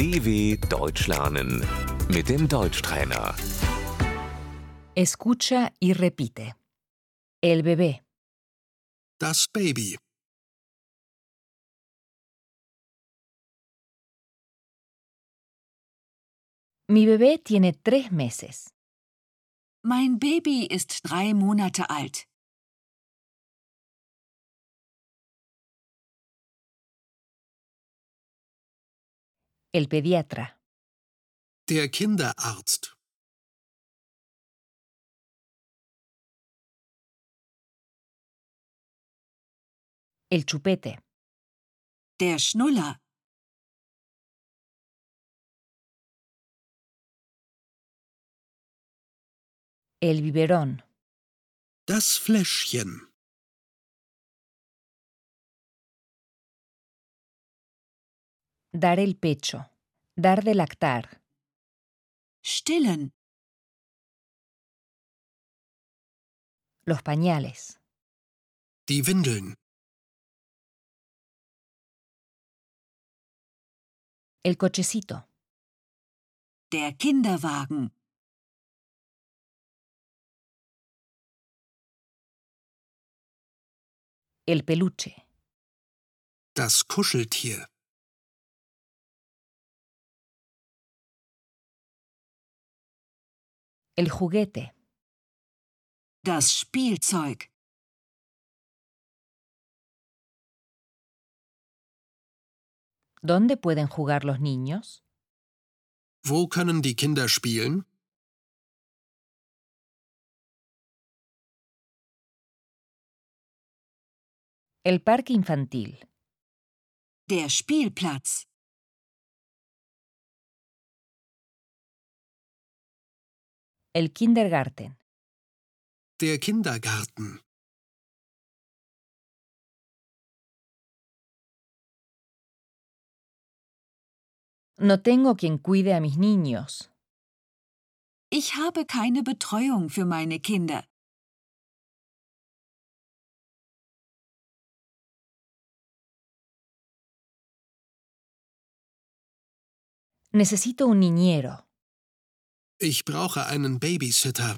DW Deutsch lernen mit dem Deutschtrainer. Escucha y repite. El bebé, Das Baby. mi bebé tiene tres meses. Mein Baby ist drei Monate alt. El pediatra, Der Kinderarzt. el chupete, Der Schnuller. el biberón, Das Fläschchen. Dar el pecho, dar de lactar, Stillen. los pañales, Die Windeln. el cochecito, Der Kinderwagen. el peluche, Das Kuscheltier. El juguete, Das Spielzeug. ¿dónde pueden jugar los niños? Wo können die Kinder spielen? El parque infantil, Der Spielplatz. El kindergarten, Der Kindergarten. no tengo quien cuide a mis niños. Ich habe keine Betreuung für meine Kinder. Necesito un niñero. Ich brauche einen Babysitter.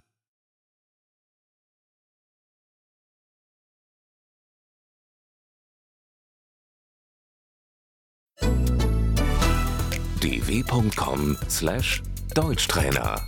dw.com/deutschtrainer